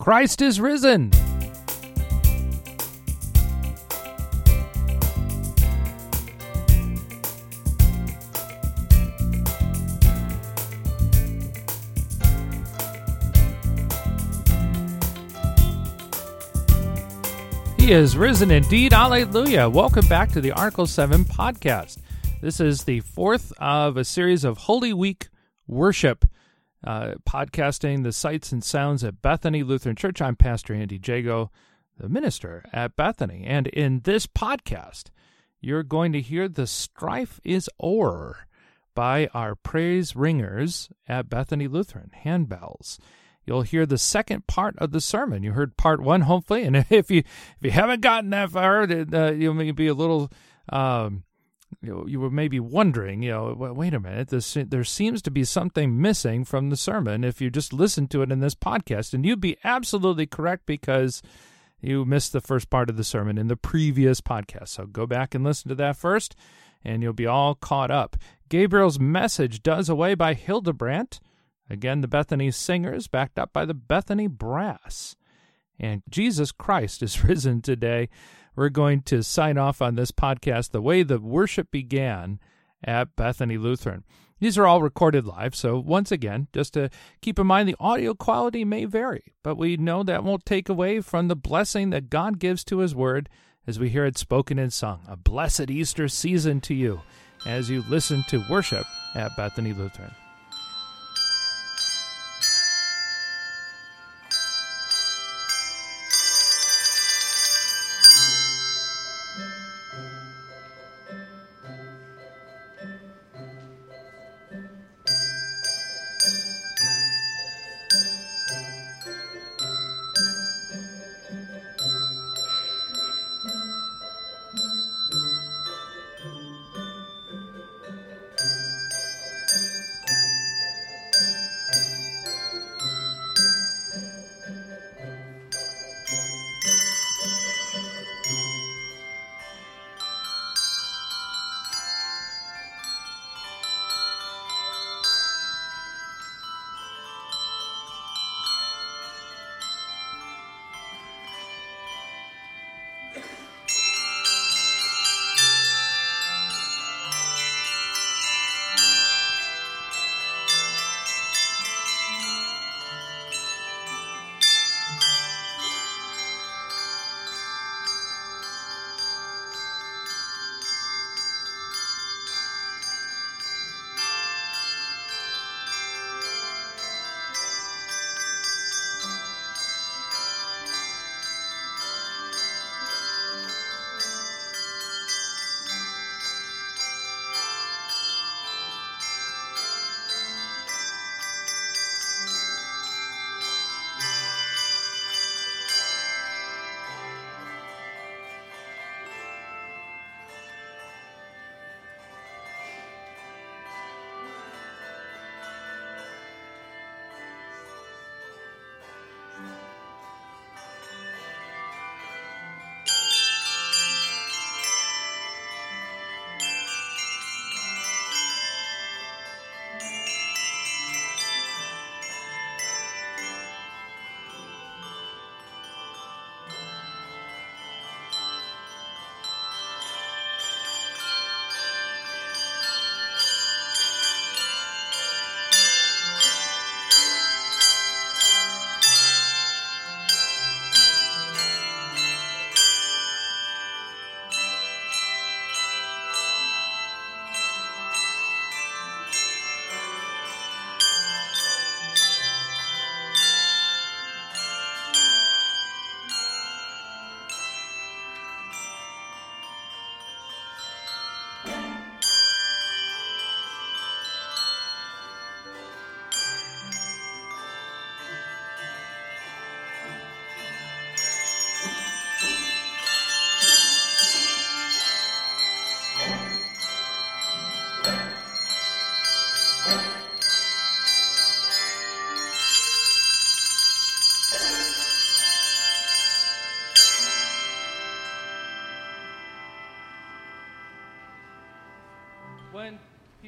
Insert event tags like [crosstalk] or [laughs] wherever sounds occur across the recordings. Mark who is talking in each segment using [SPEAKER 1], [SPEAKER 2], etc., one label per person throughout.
[SPEAKER 1] Christ is risen. He is risen indeed. Alleluia. Welcome back to the Article 7 podcast. This is the fourth of a series of Holy Week worship, uh, podcasting the sights and sounds at Bethany Lutheran Church. I'm Pastor Andy Jago, the minister at Bethany. And in this podcast, you're going to hear The Strife is O'er by our praise ringers at Bethany Lutheran, handbells you'll hear the second part of the sermon. You heard part one, hopefully, and [laughs] if you if you haven't gotten that far, uh, you may be a little. Um, you, know, you were maybe wondering, you know, wait a minute, this, there seems to be something missing from the sermon if you just listen to it in this podcast. And you'd be absolutely correct because you missed the first part of the sermon in the previous podcast. So go back and listen to that first, and you'll be all caught up. Gabriel's message does away by Hildebrandt. Again, the Bethany singers, backed up by the Bethany brass. And Jesus Christ is [laughs] risen today. We're going to sign off on this podcast the way the worship began at Bethany Lutheran. These are all recorded live, so once again, just to keep in mind the audio quality may vary, but we know that won't take away from the blessing that God gives to His Word as we hear it spoken and sung. A blessed Easter season to you as you listen to worship at Bethany Lutheran.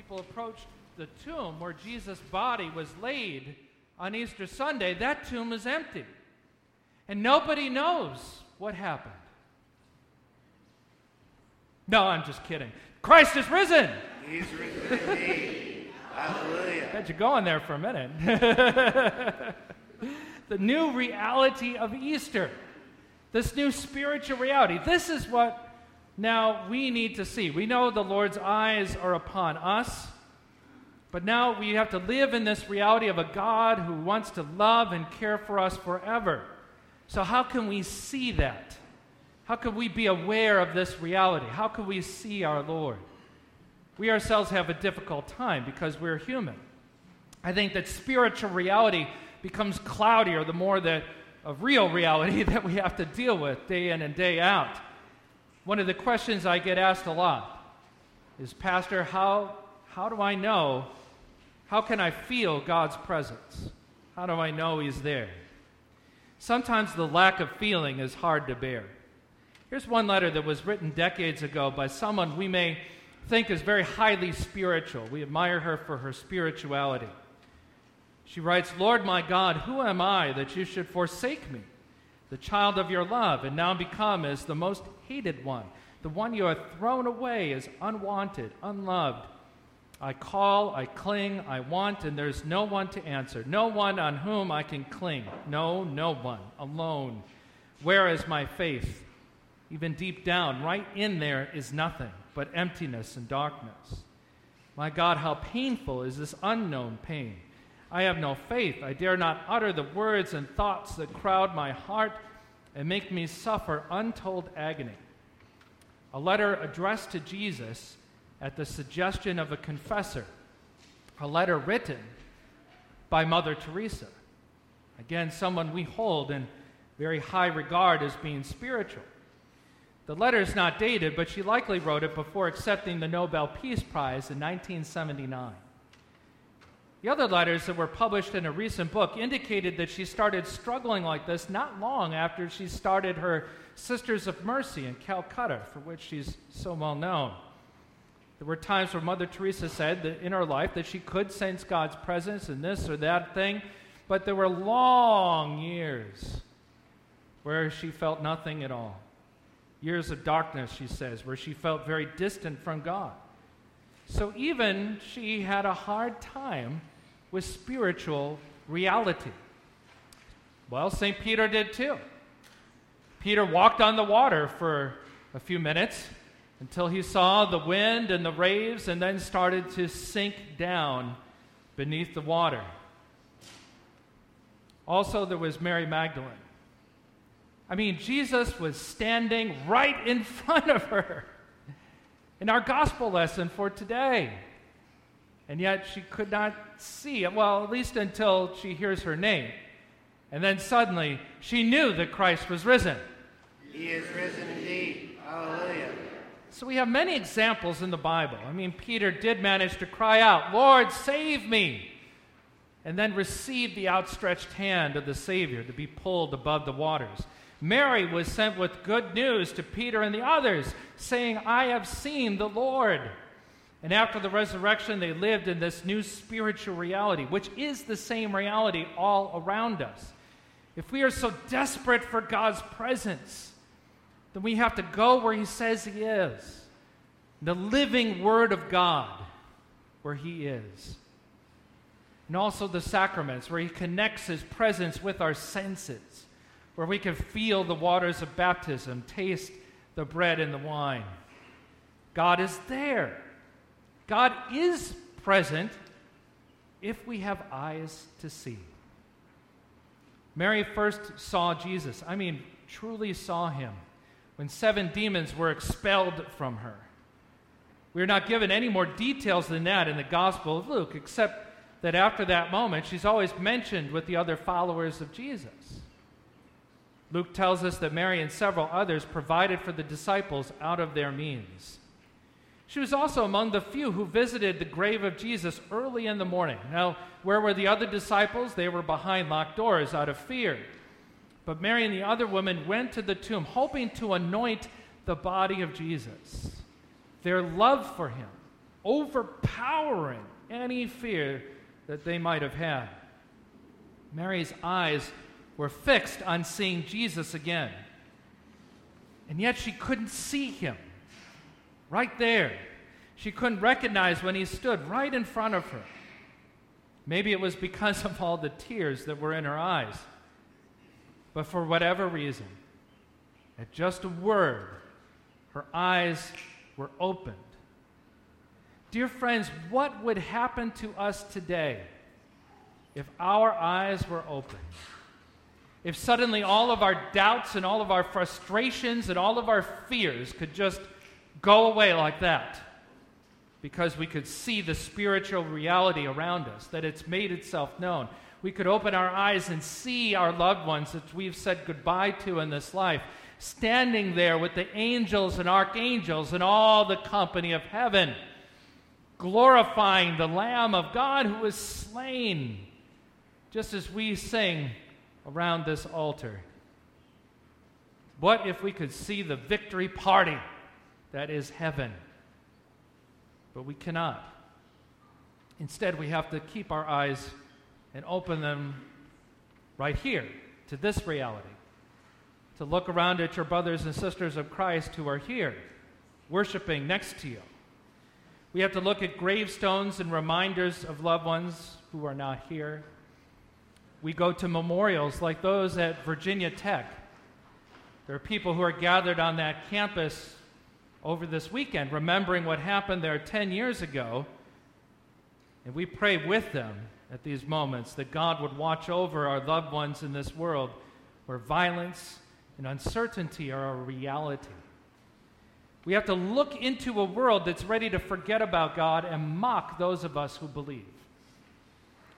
[SPEAKER 1] People approached the tomb where Jesus' body was laid on Easter Sunday, that tomb is empty. And nobody knows what happened. No, I'm just kidding. Christ is risen.
[SPEAKER 2] He's risen indeed. Hallelujah.
[SPEAKER 1] Had you going there for a minute. [laughs] the new reality of Easter, this new spiritual reality. This is what now we need to see. We know the Lord's eyes are upon us, but now we have to live in this reality of a God who wants to love and care for us forever. So, how can we see that? How can we be aware of this reality? How can we see our Lord? We ourselves have a difficult time because we're human. I think that spiritual reality becomes cloudier the more that of real reality [laughs] that we have to deal with day in and day out. One of the questions I get asked a lot is, Pastor, how, how do I know? How can I feel God's presence? How do I know He's there? Sometimes the lack of feeling is hard to bear. Here's one letter that was written decades ago by someone we may think is very highly spiritual. We admire her for her spirituality. She writes, Lord my God, who am I that you should forsake me, the child of your love, and now become as the most hated one, the one you have thrown away as unwanted, unloved? I call, I cling, I want, and there's no one to answer, no one on whom I can cling. No, no one, alone. Where is my faith? Even deep down, right in there is nothing but emptiness and darkness. My God, how painful is this unknown pain. I have no faith. I dare not utter the words and thoughts that crowd my heart and make me suffer untold agony. A letter addressed to Jesus at the suggestion of a confessor. A letter written by Mother Teresa. Again, someone we hold in very high regard as being spiritual. The letter is not dated, but she likely wrote it before accepting the Nobel Peace Prize in 1979. The other letters that were published in a recent book indicated that she started struggling like this not long after she started her Sisters of Mercy in Calcutta, for which she's so well known. There were times where Mother Teresa said that in her life that she could sense God's presence in this or that thing, but there were long years where she felt nothing at all. Years of darkness, she says, where she felt very distant from God. So even she had a hard time with spiritual reality. Well, St. Peter did too. Peter walked on the water for a few minutes until he saw the wind and the waves and then started to sink down beneath the water. Also, there was Mary Magdalene. I mean, Jesus was standing right in [laughs] front of her in our gospel lesson for today. And yet she could not see it, well, at least until she hears her name. And then suddenly she knew that Christ was risen.
[SPEAKER 2] He is risen indeed. Hallelujah.
[SPEAKER 1] So we have many examples in the Bible. I mean, Peter did manage to cry out, Lord, save me! And then receive the outstretched hand of the Savior to be pulled above the waters. Mary was sent with good news to Peter and the others, saying, I have seen the Lord. And after the resurrection, they lived in this new spiritual reality, which is the same reality all around us. If we are so desperate for God's presence, then we have to go where He says He is the living Word of God, where He is. And also the sacraments, where He connects His presence with our senses where we can feel the waters of baptism, taste the bread and the wine. God is there. God is present if we have eyes to see. Mary first saw Jesus, I mean, truly saw him, when seven demons were expelled from her. We are not given any more details than that in the Gospel of Luke, except that after that moment, she's always mentioned with the other followers of Jesus. Luke tells us that Mary and several others provided for the disciples out of their means. She was also among the few who visited the grave of Jesus early in the morning. Now, where were the other disciples? They were behind locked doors out of fear. But Mary and the other women went to the tomb, hoping to anoint the body of Jesus. Their love for him overpowering any fear that they might have had. Mary's eyes were fixed on seeing Jesus again. And yet she couldn't see him right there. She couldn't recognize when he stood right in front of her. Maybe it was because of all the tears that were in her eyes. But for whatever reason, at just a word, her eyes were opened. Dear friends, what would happen to us today if our eyes were opened? If suddenly all of our doubts and all of our frustrations and all of our fears could just go away like that? Because we could see the spiritual reality around us, that it's made itself known. We could open our eyes and see our loved ones that we've said goodbye to in this life standing there with the angels and archangels and all the company of heaven, glorifying the Lamb of God who was slain, just as we sing around this altar. What if we could see the victory party that is heaven? But we cannot. Instead, we have to keep our eyes and open them right here to this reality to look around at your brothers and sisters of Christ who are here, worshiping next to you. We have to look at gravestones and reminders of loved ones who are not here. We go to memorials like those at Virginia Tech. There are people who are gathered on that campus over this weekend, remembering what happened there 10 years ago. And we pray with them at these moments that God would watch over our loved ones in this world where violence and uncertainty are a reality. We have to look into a world that's ready to forget about God and mock those of us who believe.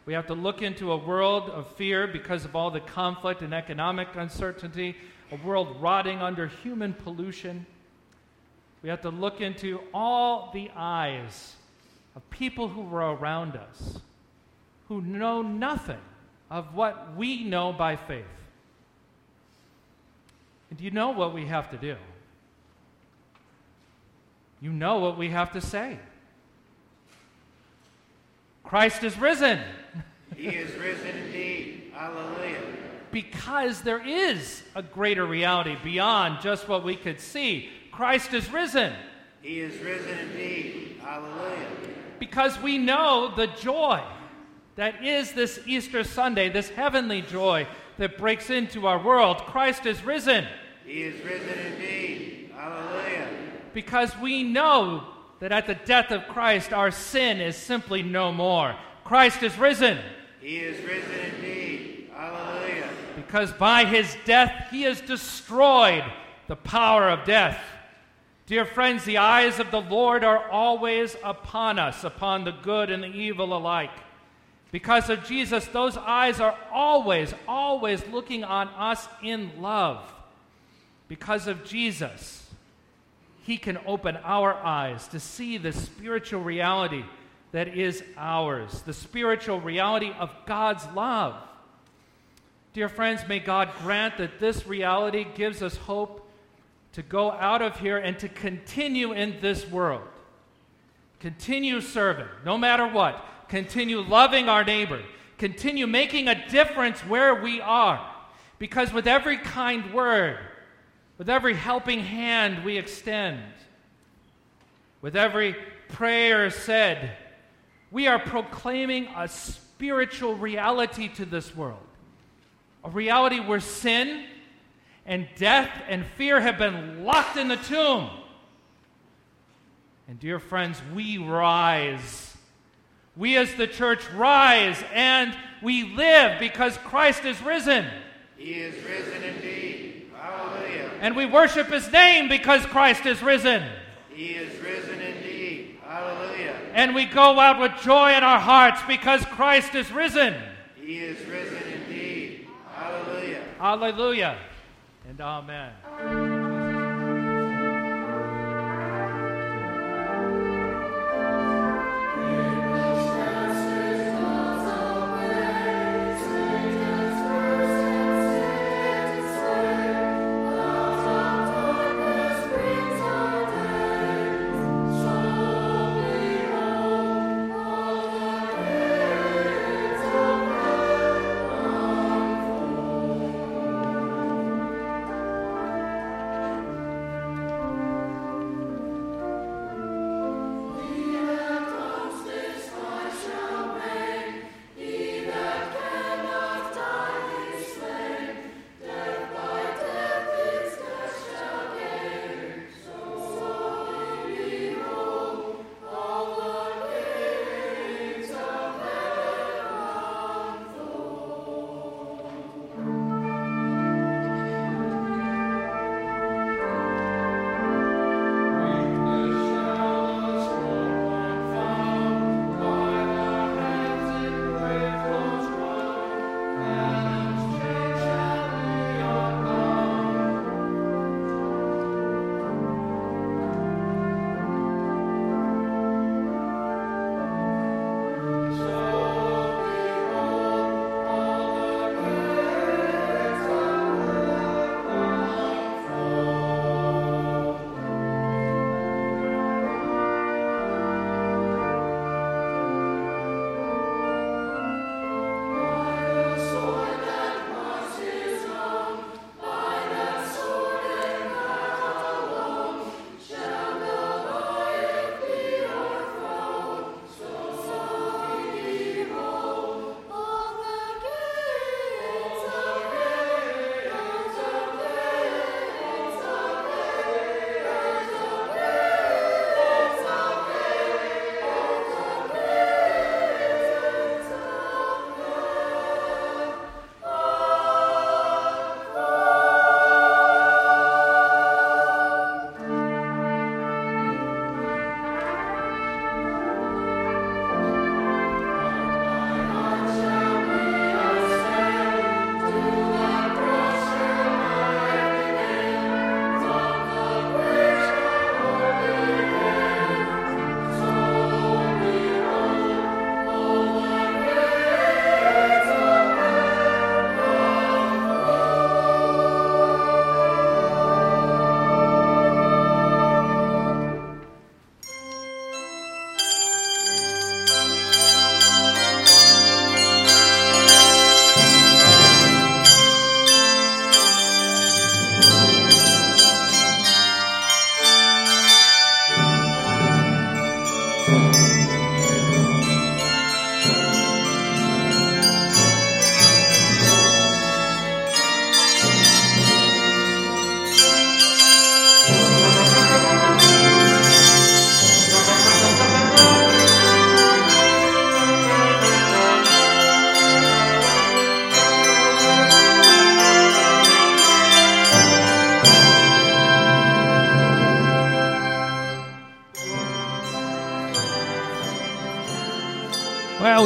[SPEAKER 1] We have to look into a world of fear because of all the conflict and economic uncertainty, a world rotting under human pollution. We have to look into all the eyes of people who were around us who know nothing of what we know by faith. And you know what we have to do? You know what we have to say. Christ is risen.
[SPEAKER 2] He is risen indeed. Hallelujah.
[SPEAKER 1] Because there is a greater reality beyond just what we could see. Christ is risen.
[SPEAKER 2] He is risen indeed. Hallelujah.
[SPEAKER 1] Because we know the joy that is this Easter Sunday, this heavenly joy that breaks into our world. Christ is risen.
[SPEAKER 2] He is risen indeed. Hallelujah.
[SPEAKER 1] Because we know that at the death of Christ, our sin is simply no more. Christ is risen.
[SPEAKER 2] He is risen indeed. Hallelujah.
[SPEAKER 1] Because by his death, he has destroyed the power of death. Dear friends, the eyes of the Lord are always upon us, upon the good and the evil alike. Because of Jesus, those eyes are always, always looking on us in love. Because of Jesus, He can open our eyes to see the spiritual reality that is ours, the spiritual reality of God's love. Dear friends, may God grant that this reality gives us hope to go out of here and to continue in this world. Continue serving, no matter what continue loving our neighbor, continue making a difference where we are. Because with every kind word, with every helping hand we extend, with every prayer said, we are proclaiming a spiritual reality to this world. A reality where sin and death and fear have been locked in the tomb. And, dear friends, we rise we as the church rise and we live because Christ is risen.
[SPEAKER 2] He is risen indeed.
[SPEAKER 1] And we worship his name because Christ is risen.
[SPEAKER 2] He is risen indeed. Hallelujah.
[SPEAKER 1] And we go out with joy in our hearts because Christ is risen.
[SPEAKER 2] He is risen indeed. Hallelujah.
[SPEAKER 1] Hallelujah. And amen.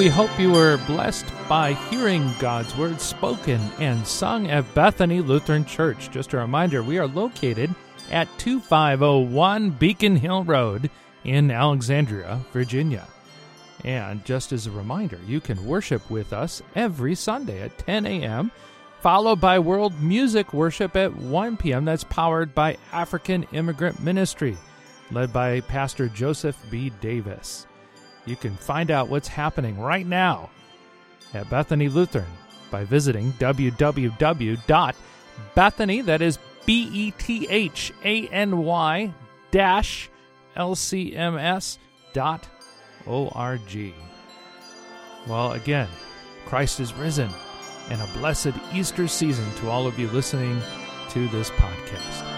[SPEAKER 1] We hope you were blessed by hearing God's Word spoken and sung at Bethany Lutheran Church. Just a reminder, we are located at 2501 Beacon Hill Road in Alexandria, Virginia. And just as a reminder, you can worship with us every Sunday at 10 a.m., followed by world music worship at 1 p.m. That's powered by African Immigrant Ministry, led by Pastor Joseph B. Davis. You can find out what's happening right now at Bethany Lutheran by visiting www.bethany, that is B E T H A N Y dash LCMS dot O-R-G. Well, again, Christ is risen, and a blessed Easter season to all of you listening to this podcast.